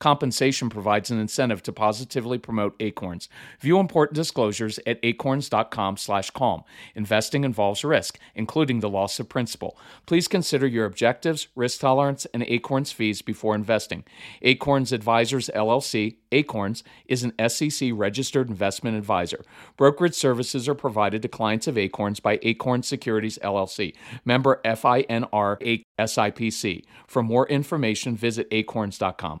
Compensation provides an incentive to positively promote Acorns. View important disclosures at acorns.com/calm. Investing involves risk, including the loss of principal. Please consider your objectives, risk tolerance, and Acorns fees before investing. Acorns Advisors LLC, Acorns, is an SEC registered investment advisor. Brokerage services are provided to clients of Acorns by Acorn Securities LLC, member FINRA SIPC. For more information, visit acorns.com.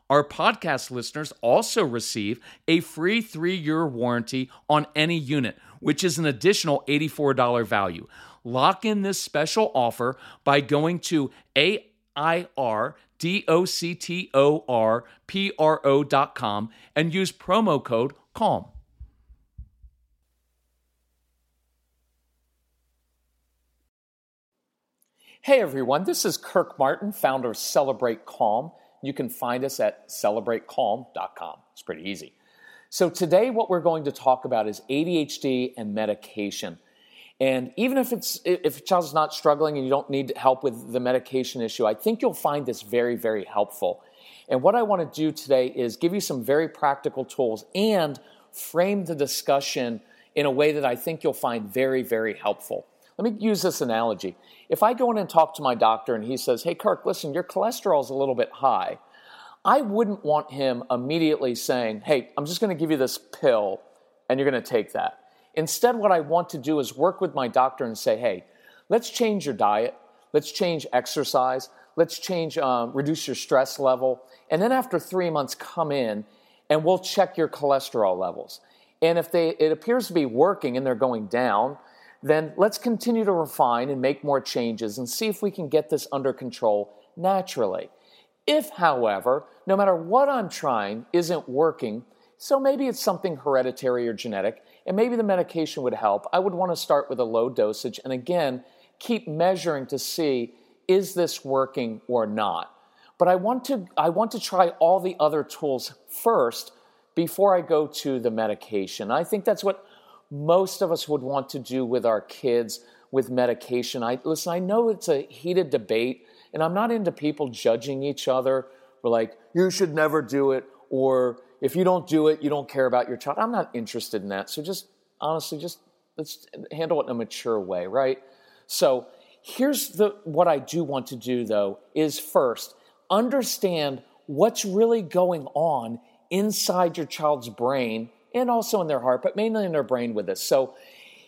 Our podcast listeners also receive a free three year warranty on any unit which is an additional $84 value. Lock in this special offer by going to A-I-R-D-O-C-T-O-R-P-R-O.com and use promo code CALM. Hey everyone, this is Kirk Martin, founder of Celebrate Calm. You can find us at celebratecalm.com. It's pretty easy. So, today, what we're going to talk about is ADHD and medication. And even if it's if a child's not struggling and you don't need help with the medication issue, I think you'll find this very, very helpful. And what I want to do today is give you some very practical tools and frame the discussion in a way that I think you'll find very, very helpful. Let me use this analogy. If I go in and talk to my doctor and he says, Hey, Kirk, listen, your cholesterol is a little bit high. I wouldn't want him immediately saying, Hey, I'm just going to give you this pill and you're going to take that. Instead, what I want to do is work with my doctor and say, Hey, let's change your diet, let's change exercise, let's change, um, reduce your stress level. And then after three months, come in and we'll check your cholesterol levels. And if they, it appears to be working and they're going down, then let's continue to refine and make more changes and see if we can get this under control naturally. If, however, no matter what I'm trying isn't working, so maybe it's something hereditary or genetic, and maybe the medication would help, I would want to start with a low dosage and again, keep measuring to see is this working or not. But I want to, I want to try all the other tools first before I go to the medication. I think that's what most of us would want to do with our kids with medication. I listen, I know it's a heated debate and I'm not into people judging each other. We're like, you should never do it, or if you don't do it, you don't care about your child. I'm not interested in that. So just honestly, just let's handle it in a mature way, right? So here's the what I do want to do though is first understand what's really going on inside your child's brain and also in their heart, but mainly in their brain with this. So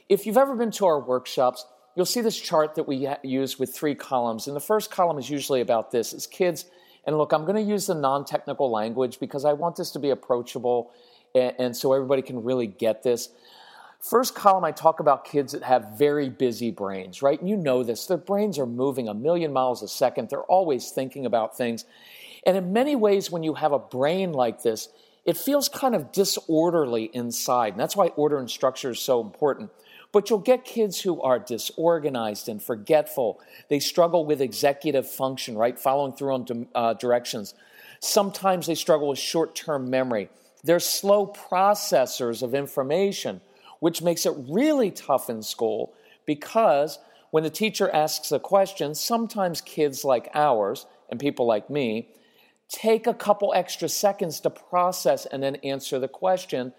if you've ever been to our workshops, you'll see this chart that we use with three columns. And the first column is usually about this is kids. And look, I'm going to use the non-technical language because I want this to be approachable and, and so everybody can really get this. First column, I talk about kids that have very busy brains, right? And you know this. Their brains are moving a million miles a second. They're always thinking about things. And in many ways, when you have a brain like this, it feels kind of disorderly inside. And that's why order and structure is so important. But you'll get kids who are disorganized and forgetful. They struggle with executive function, right? Following through on uh, directions. Sometimes they struggle with short term memory. They're slow processors of information, which makes it really tough in school because when the teacher asks a question, sometimes kids like ours and people like me take a couple extra seconds to process and then answer the question.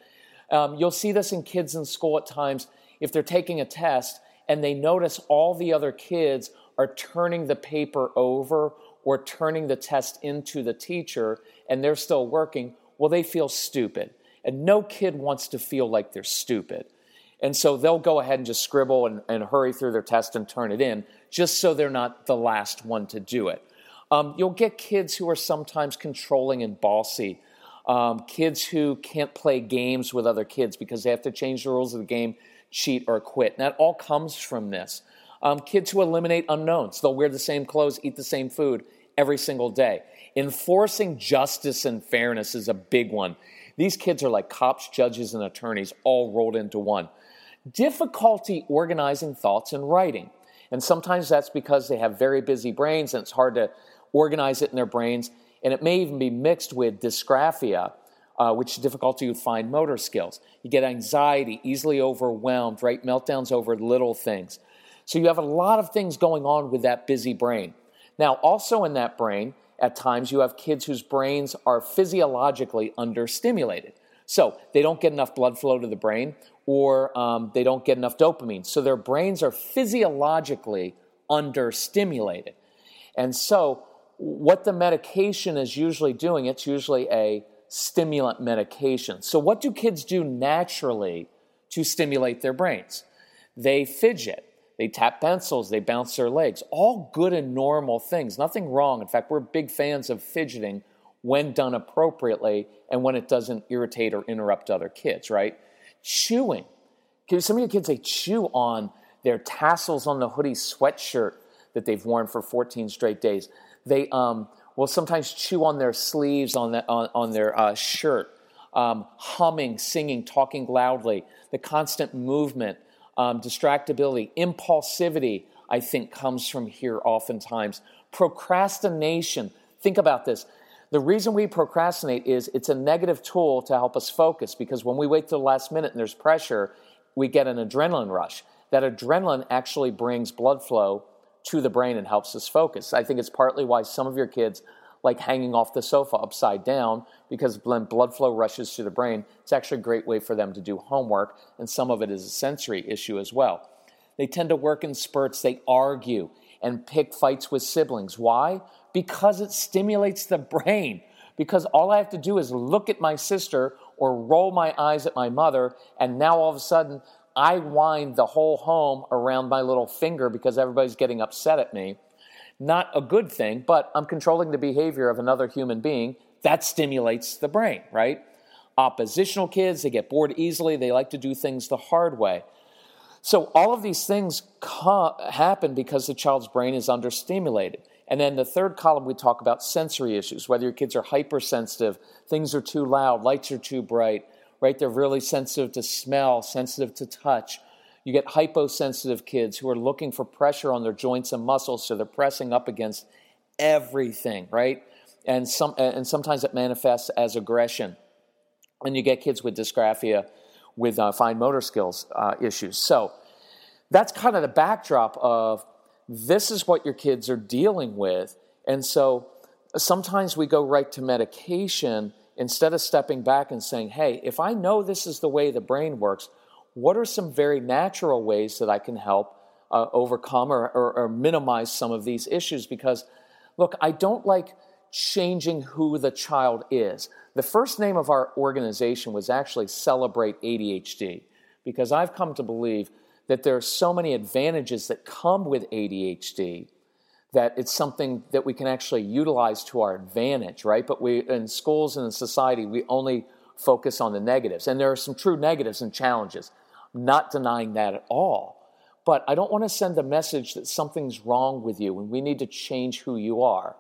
Um, you'll see this in kids in school at times if they're taking a test and they notice all the other kids are turning the paper over or turning the test into the teacher and they're still working, well, they feel stupid. And no kid wants to feel like they're stupid. And so they'll go ahead and just scribble and, and hurry through their test and turn it in just so they're not the last one to do it. Um, you'll get kids who are sometimes controlling and bossy. Um, kids who can't play games with other kids because they have to change the rules of the game, cheat, or quit. And that all comes from this. Um, kids who eliminate unknowns. They'll wear the same clothes, eat the same food every single day. Enforcing justice and fairness is a big one. These kids are like cops, judges, and attorneys all rolled into one. Difficulty organizing thoughts and writing. And sometimes that's because they have very busy brains and it's hard to organize it in their brains. And it may even be mixed with dysgraphia, uh, which is difficulty with fine motor skills. You get anxiety, easily overwhelmed, right? Meltdowns over little things. So you have a lot of things going on with that busy brain. Now, also in that brain, at times you have kids whose brains are physiologically understimulated. So they don't get enough blood flow to the brain or um, they don't get enough dopamine. So their brains are physiologically understimulated. And so what the medication is usually doing, it's usually a stimulant medication. So, what do kids do naturally to stimulate their brains? They fidget, they tap pencils, they bounce their legs. All good and normal things, nothing wrong. In fact, we're big fans of fidgeting when done appropriately and when it doesn't irritate or interrupt other kids, right? Chewing. Some of your kids, they chew on their tassels on the hoodie sweatshirt that they've worn for 14 straight days. They um, will sometimes chew on their sleeves on, the, on, on their uh, shirt, um, humming, singing, talking loudly, the constant movement, um, distractibility, impulsivity, I think comes from here oftentimes. Procrastination. Think about this. The reason we procrastinate is it's a negative tool to help us focus because when we wait till the last minute and there's pressure, we get an adrenaline rush. That adrenaline actually brings blood flow to the brain and helps us focus. I think it's partly why some of your kids like hanging off the sofa upside down because when blood flow rushes to the brain, it's actually a great way for them to do homework, and some of it is a sensory issue as well. They tend to work in spurts, they argue and pick fights with siblings. Why? Because it stimulates the brain. Because all I have to do is look at my sister or roll my eyes at my mother, and now all of a sudden I wind the whole home around my little finger because everybody's getting upset at me. Not a good thing, but I'm controlling the behavior of another human being. That stimulates the brain, right? Oppositional kids, they get bored easily. They like to do things the hard way. So, all of these things co- happen because the child's brain is understimulated. And then the third column, we talk about sensory issues, whether your kids are hypersensitive, things are too loud, lights are too bright, right? They're really sensitive to smell, sensitive to touch. You get hyposensitive kids who are looking for pressure on their joints and muscles, so they're pressing up against everything, right? And some and sometimes it manifests as aggression. And you get kids with dysgraphia, with uh, fine motor skills uh, issues. So that's kind of the backdrop of this is what your kids are dealing with. And so sometimes we go right to medication instead of stepping back and saying, hey, if I know this is the way the brain works, what are some very natural ways that I can help uh, overcome or, or, or minimize some of these issues? Because, look, I don't like changing who the child is. The first name of our organization was actually Celebrate ADHD, because I've come to believe that there are so many advantages that come with ADHD that it's something that we can actually utilize to our advantage, right? But we, in schools and in society, we only focus on the negatives. And there are some true negatives and challenges. I'm not denying that at all. But I don't want to send a message that something's wrong with you and we need to change who you are.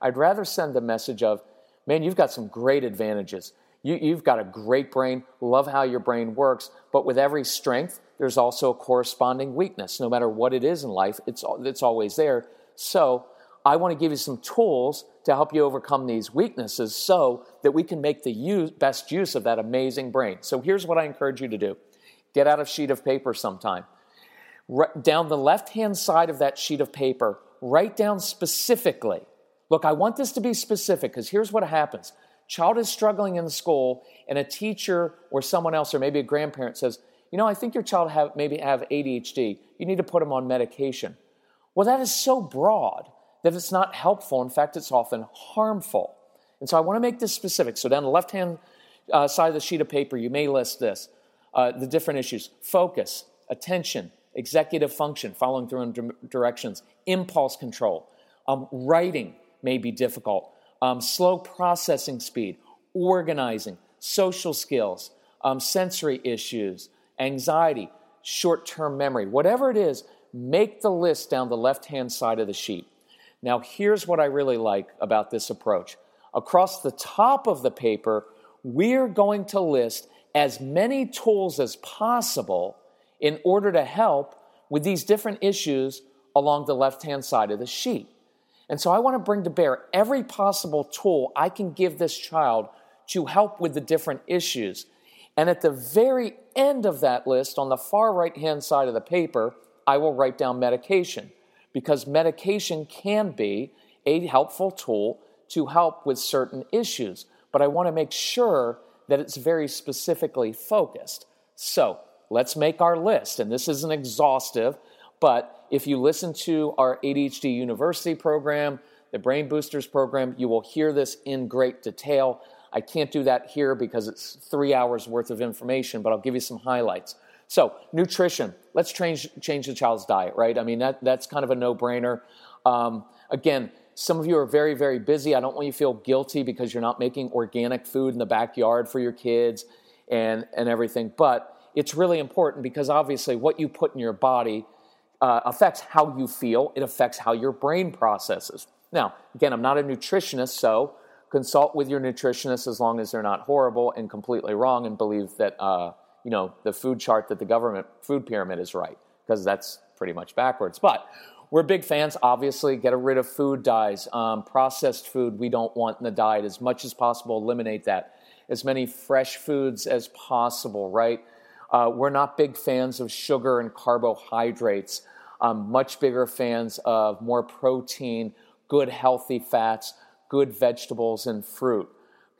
I'd rather send the message of, man, you've got some great advantages. You, have got a great brain, love how your brain works, but with every strength, there's also a corresponding weakness. No matter what it is in life, it's, it's always there. So I want to give you some tools to help you overcome these weaknesses so that we can make the use, best use of that amazing brain. So here's what I encourage you to do get out a sheet of paper sometime. down the left hand side of that sheet of paper, write down specifically. Look, I want this to be specific because here's what happens child is struggling in school, and a teacher or someone else, or maybe a grandparent says, You know, I think your child have, maybe have ADHD. You need to put them on medication. Well, that is so broad that it's not helpful. In fact, it's often harmful. And so I want to make this specific. So down the left hand uh, side of the sheet of paper, you may list this uh, the different issues focus, attention, executive function, following through in directions, impulse control, um, writing may be difficult, um, slow processing speed, organizing, social skills, um, sensory issues, anxiety, short term memory, whatever it is, make the list down the left hand side of the sheet. Now, here's what I really like about this approach. Across the top of the paper, we're going to list as many tools as possible in order to help with these different issues along the left hand side of the sheet. And so I want to bring to bear every possible tool I can give this child to help with the different issues. And at the very end of that list, on the far right hand side of the paper, I will write down medication because medication can be a helpful tool to help with certain issues. But I want to make sure that it's very specifically focused. So let's make our list. And this isn't exhaustive, but if you listen to our ADHD University program, the Brain Boosters program, you will hear this in great detail. I can't do that here because it's three hours worth of information, but I'll give you some highlights. So, nutrition. Let's change, change the child's diet, right? I mean, that, that's kind of a no brainer. Um, again, some of you are very, very busy. I don't want you to feel guilty because you're not making organic food in the backyard for your kids and, and everything. But it's really important because obviously what you put in your body uh, affects how you feel, it affects how your brain processes. Now, again, I'm not a nutritionist, so consult with your nutritionist as long as they're not horrible and completely wrong and believe that. Uh, you know, the food chart that the government food pyramid is right, because that's pretty much backwards. But we're big fans, obviously, get rid of food dyes, um, processed food we don't want in the diet as much as possible, eliminate that. As many fresh foods as possible, right? Uh, we're not big fans of sugar and carbohydrates. Um, much bigger fans of more protein, good healthy fats, good vegetables and fruit.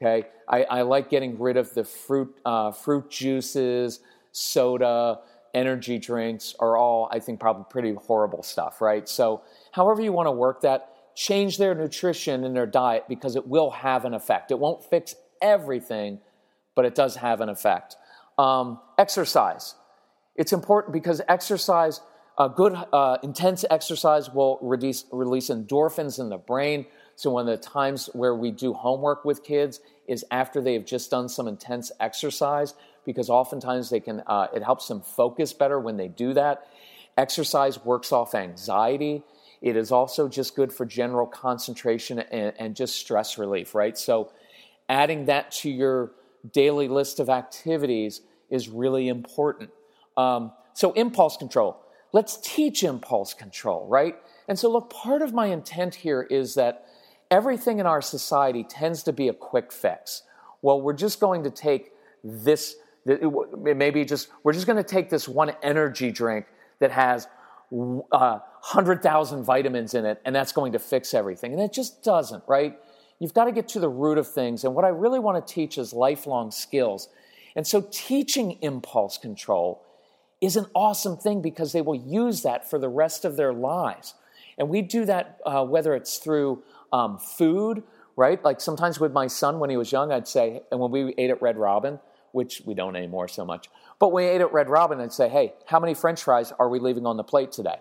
Okay, I, I like getting rid of the fruit, uh, fruit juices, soda, energy drinks are all, I think, probably pretty horrible stuff, right? So, however you want to work that, change their nutrition and their diet because it will have an effect. It won't fix everything, but it does have an effect. Um, exercise. It's important because exercise, good, uh, intense exercise will release, release endorphins in the brain, so, one of the times where we do homework with kids is after they have just done some intense exercise, because oftentimes they can, uh, it helps them focus better when they do that. Exercise works off anxiety. It is also just good for general concentration and, and just stress relief, right? So, adding that to your daily list of activities is really important. Um, so, impulse control. Let's teach impulse control, right? And so, look, part of my intent here is that everything in our society tends to be a quick fix. Well, we're just going to take this, maybe just, we're just going to take this one energy drink that has uh, 100,000 vitamins in it, and that's going to fix everything. And it just doesn't, right? You've got to get to the root of things. And what I really want to teach is lifelong skills. And so teaching impulse control is an awesome thing because they will use that for the rest of their lives. And we do that uh, whether it's through um, food, right? Like sometimes with my son when he was young, I'd say, and when we ate at Red Robin, which we don't anymore so much, but we ate at Red Robin, I'd say, hey, how many french fries are we leaving on the plate today?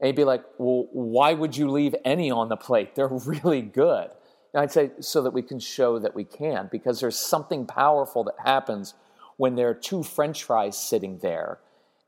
And he'd be like, well, why would you leave any on the plate? They're really good. And I'd say, so that we can show that we can, because there's something powerful that happens when there are two french fries sitting there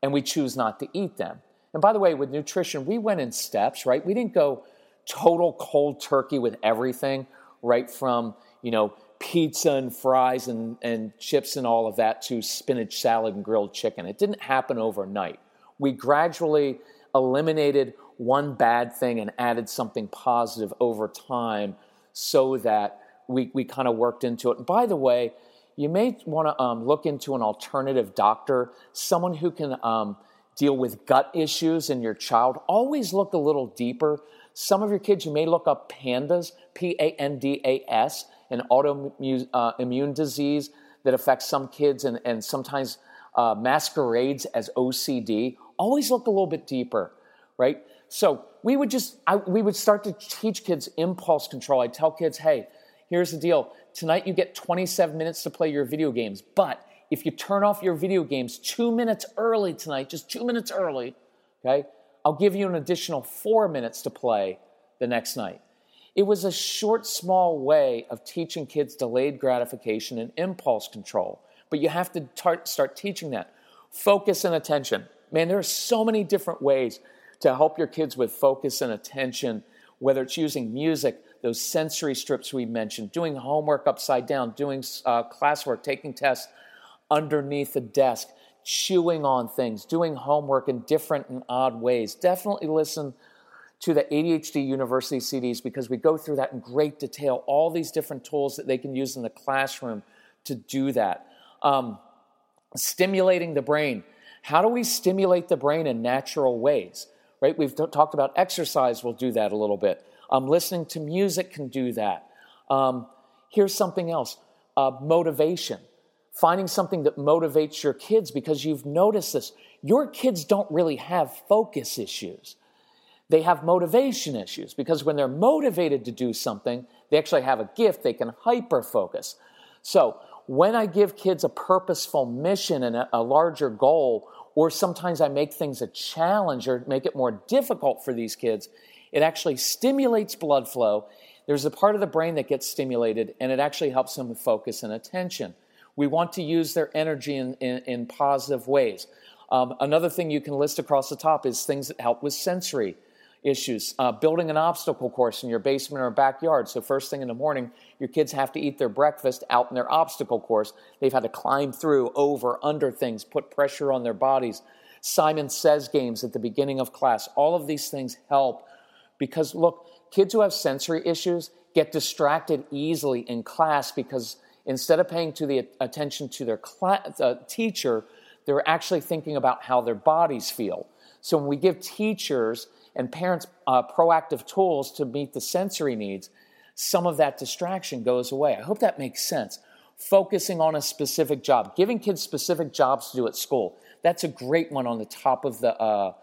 and we choose not to eat them. And by the way, with nutrition, we went in steps, right? We didn't go total cold turkey with everything, right from, you know, pizza and fries and, and chips and all of that to spinach salad and grilled chicken. It didn't happen overnight. We gradually eliminated one bad thing and added something positive over time so that we, we kind of worked into it. And by the way, you may want to um, look into an alternative doctor, someone who can um, deal with gut issues in your child. Always look a little deeper. Some of your kids, you may look up PANDAS, P A N D A S, an autoimmune uh, disease that affects some kids and, and sometimes uh, masquerades as OCD. Always look a little bit deeper, right? So we would just, I, we would start to teach kids impulse control. I tell kids, hey, here's the deal. Tonight you get 27 minutes to play your video games, but if you turn off your video games two minutes early tonight, just two minutes early, okay, I'll give you an additional four minutes to play the next night. It was a short, small way of teaching kids delayed gratification and impulse control. But you have to tar- start teaching that. Focus and attention. Man, there are so many different ways to help your kids with focus and attention, whether it's using music, those sensory strips we mentioned, doing homework upside down, doing uh, classwork, taking tests underneath the desk, chewing on things, doing homework in different and odd ways. Definitely listen to the ADHD University CDs because we go through that in great detail, all these different tools that they can use in the classroom to do that. Um, stimulating the brain. How do we stimulate the brain in natural ways? right? We've t- talked about exercise we'll do that a little bit. Um, listening to music can do that. Um, here's something else uh, motivation. Finding something that motivates your kids because you've noticed this. Your kids don't really have focus issues. They have motivation issues because when they're motivated to do something, they actually have a gift, they can hyper focus. So, when I give kids a purposeful mission and a, a larger goal or sometimes I make things a challenge or make it more difficult for these kids, it actually stimulates blood flow. There's a part of the brain that gets stimulated, and it actually helps them with focus and attention. We want to use their energy in, in, in positive ways. Um, another thing you can list across the top is things that help with sensory issues. Uh, building an obstacle course in your basement or backyard. So, first thing in the morning, your kids have to eat their breakfast out in their obstacle course. They've had to climb through, over, under things, put pressure on their bodies. Simon Says games at the beginning of class. All of these things help because, look, kids who have sensory issues get distracted easily in class because instead of paying to the attention to their uh, teacher, they're actually thinking about how their bodies feel. So when we give teachers and parents uh, proactive tools to meet the sensory needs, some of that distraction goes away. I hope that makes sense. Focusing on a specific job, giving kids specific jobs to do at school. That's a great one on the top of the uh,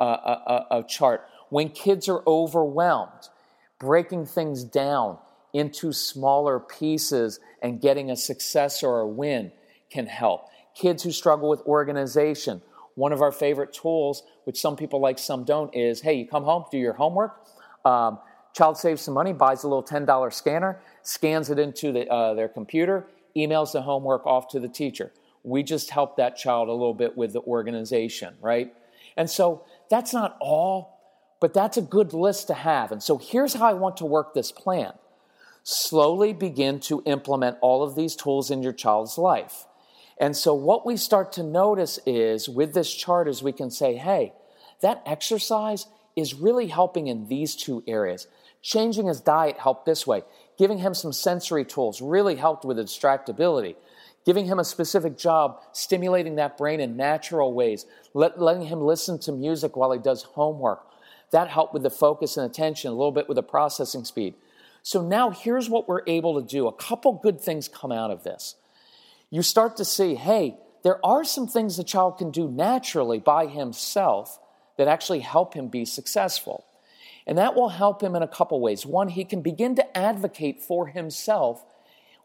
uh, uh, uh chart. When kids are overwhelmed, breaking things down into smaller pieces and getting a success or a win can help. Kids who struggle with organization, one of our favorite tools, which some people like, some don't, is hey, you come home, do your homework. Um, child saves some money, buys a little $10 scanner, scans it into the, uh, their computer, emails the homework off to the teacher. We just help that child a little bit with the organization, right? And so that's not all, but that's a good list to have. And so here's how I want to work this plan slowly begin to implement all of these tools in your child's life. And so, what we start to notice is with this chart, is we can say, hey, that exercise is really helping in these two areas. Changing his diet helped this way. Giving him some sensory tools really helped with distractibility. Giving him a specific job, stimulating that brain in natural ways, let, letting him listen to music while he does homework. That helped with the focus and attention, a little bit with the processing speed. So now here's what we're able to do. A couple good things come out of this you start to see hey, there are some things the child can do naturally by himself that actually help him be successful. And that will help him in a couple ways. One, he can begin to advocate for himself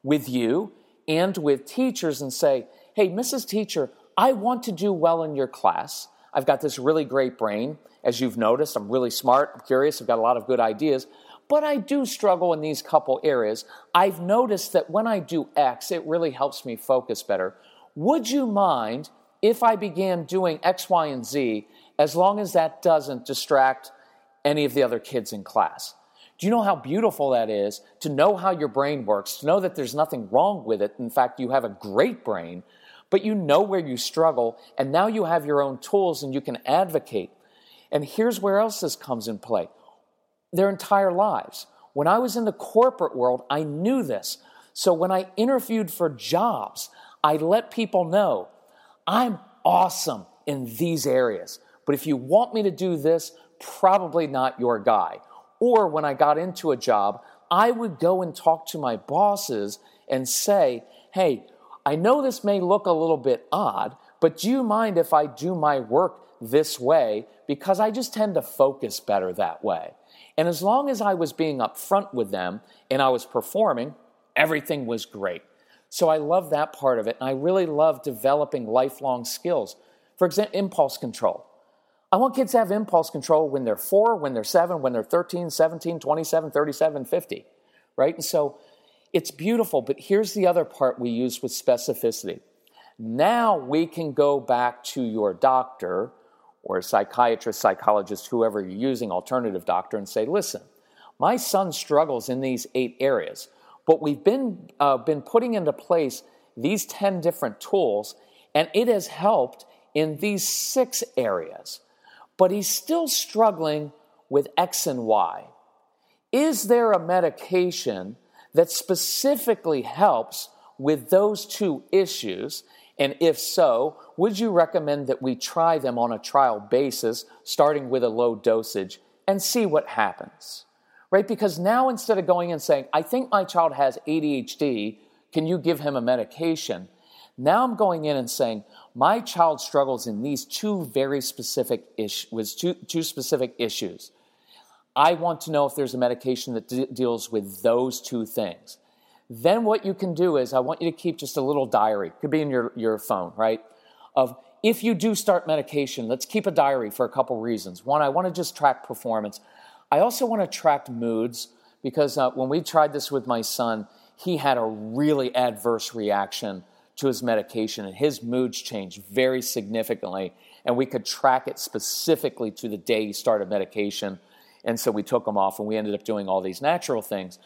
with you and with teachers and say, hey, Mrs. Teacher, I want to do well in your class. I've got this really great brain. As you've noticed, I'm really smart, I'm curious, I've got a lot of good ideas but I do struggle in these couple areas. I've noticed that when I do X, it really helps me focus better. Would you mind if I began doing X, Y, and Z as long as that doesn't distract any of the other kids in class? Do you know how beautiful that is to know how your brain works, to know that there's nothing wrong with it? In fact, you have a great brain, but you know where you struggle, and now you have your own tools and you can advocate. And here's where else this comes in play their entire lives. When I was in the corporate world, I knew this. So when I interviewed for jobs, I let people know I'm awesome in these areas. But if you want me to do this, probably not your guy. Or when I got into a job, I would go and talk to my bosses and say, hey, I know this may look a little bit odd, but do you mind if I do my work this way? Because I just tend to focus better that way. And as long as I was being upfront with them and I was performing, everything was great. So I love that part of it. And I really love developing lifelong skills. For example, impulse control. I want kids to have impulse control when they're four, when they're seven, when they're 13, 17, 27, 37, 50, right? And so it's beautiful, but here's the other part we use with specificity. Now we can go back to your doctor or a psychiatrist, psychologist, whoever you're using, alternative doctor, and say, listen, my son struggles in these eight areas, but we've been, uh, been putting into place these 10 different tools, and it has helped in these six areas, but he's still struggling with X and Y. Is there a medication that specifically helps with those two issues? And if so, would you recommend that we try them on a trial basis, starting with a low dosage, and see what happens? Right? Because now instead of going and saying, I think my child has ADHD, can you give him a medication? Now I'm going in and saying, my child struggles in these two very specific issues, with two, two specific issues. I want to know if there's a medication that d- deals with those two things. Then what you can do is I want you to keep just a little diary. Could be in your, your phone, right? Of if you do start medication, let's keep a diary for a couple reasons. One, I want to just track performance. I also want to track moods because uh, when we tried this with my son, he had a really adverse reaction to his medication and his moods changed very significantly. And we could track it specifically to the day he started medication. And so we took him off and we ended up doing all these natural things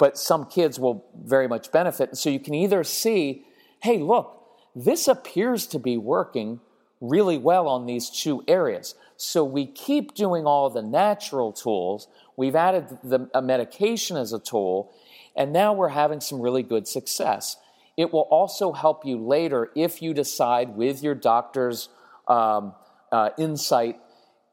but some kids will very much benefit. And So you can either see, hey, look, this appears to be working really well on these two areas. So we keep doing all the natural tools. We've added the a medication as a tool, and now we're having some really good success. It will also help you later if you decide with your doctor's um, uh, insight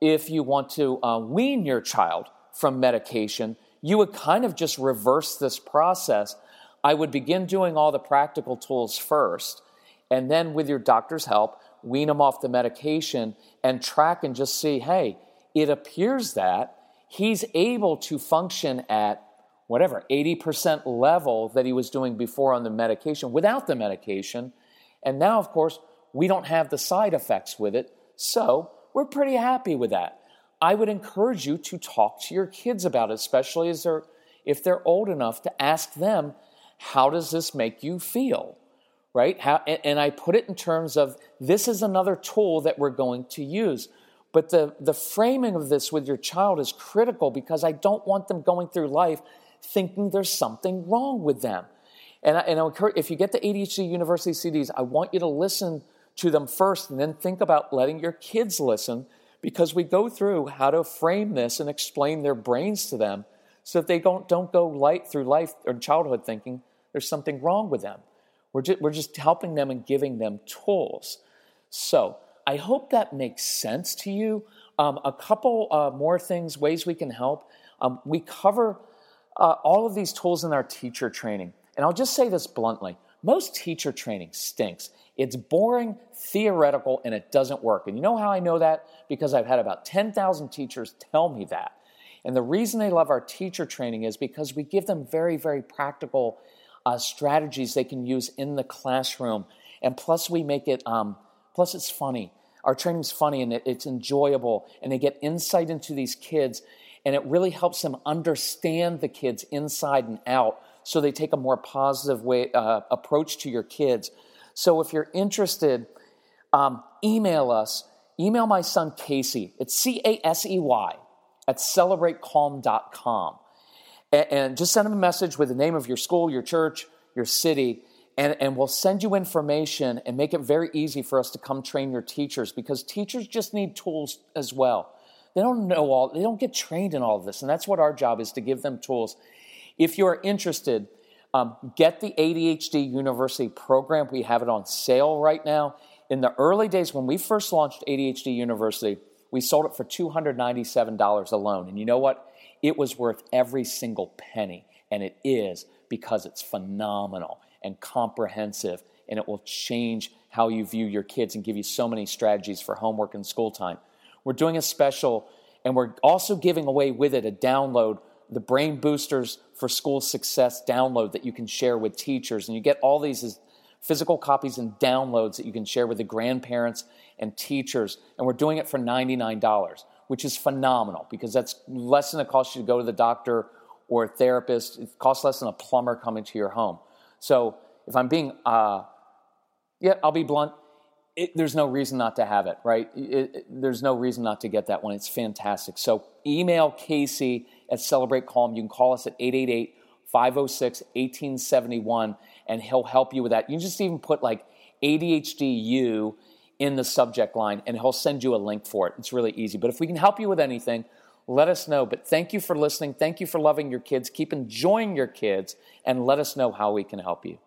if you want to uh, wean your child from medication you would kind of just reverse this process. I would begin doing all the practical tools first, and then with your doctor's help, wean them off the medication and track and just see hey, it appears that he's able to function at whatever 80% level that he was doing before on the medication without the medication. And now, of course, we don't have the side effects with it. So we're pretty happy with that. I would encourage you to talk to your kids about it, especially as they're, if they're old enough to ask them, how does this make you feel? Right? How, and I put it in terms of this is another tool that we're going to use. But the, the framing of this with your child is critical because I don't want them going through life thinking there's something wrong with them. And, I, and I encourage, if you get the ADHD University CDs, I want you to listen to them first and then think about letting your kids listen because we go through how to frame this and explain their brains to them so that they don't, don't go light through life or childhood thinking there's something wrong with them. We're just, we're just helping them and giving them tools. So I hope that makes sense to you. Um, a couple uh, more things, ways we can help. Um, we cover uh, all of these tools in our teacher training. And I'll just say this bluntly most teacher training stinks. It's boring, theoretical, and it doesn't work. And you know how I know that? Because I've had about 10,000 teachers tell me that. And the reason they love our teacher training is because we give them very, very practical uh, strategies they can use in the classroom. And plus, we make it, um, plus, it's funny. Our training's funny and it, it's enjoyable, and they get insight into these kids, and it really helps them understand the kids inside and out so they take a more positive way, uh, approach to your kids so if you're interested, um, email us. Email my son Casey. It's C A S E Y at celebratecalm.com. And, and just send him a message with the name of your school, your church, your city, and, and we'll send you information and make it very easy for us to come train your teachers because teachers just need tools as well. They don't know all, they don't get trained in all of this. And that's what our job is to give them tools. If you're interested, um, get the ADHD University program. We have it on sale right now. In the early days, when we first launched ADHD University, we sold it for $297 alone. And you know what? It was worth every single penny. And it is because it's phenomenal and comprehensive and it will change how you view your kids and give you so many strategies for homework and school time. We're doing a special and we're also giving away with it a download, the Brain Boosters for School Success download that you can share with teachers. And you get all these physical copies and downloads that you can share with the grandparents and teachers. And we're doing it for $99, which is phenomenal because that's less than it costs you to go to the doctor or a therapist. It costs less than a plumber coming to your home. So if I'm being, uh, yeah, I'll be blunt. It, there's no reason not to have it, right? It, it, there's no reason not to get that one. It's fantastic. So email Casey at Celebrate Calm. You can call us at 888 506 1871 and he'll help you with that. You can just even put like ADHD in the subject line and he'll send you a link for it. It's really easy. But if we can help you with anything, let us know. But thank you for listening. Thank you for loving your kids. Keep enjoying your kids and let us know how we can help you.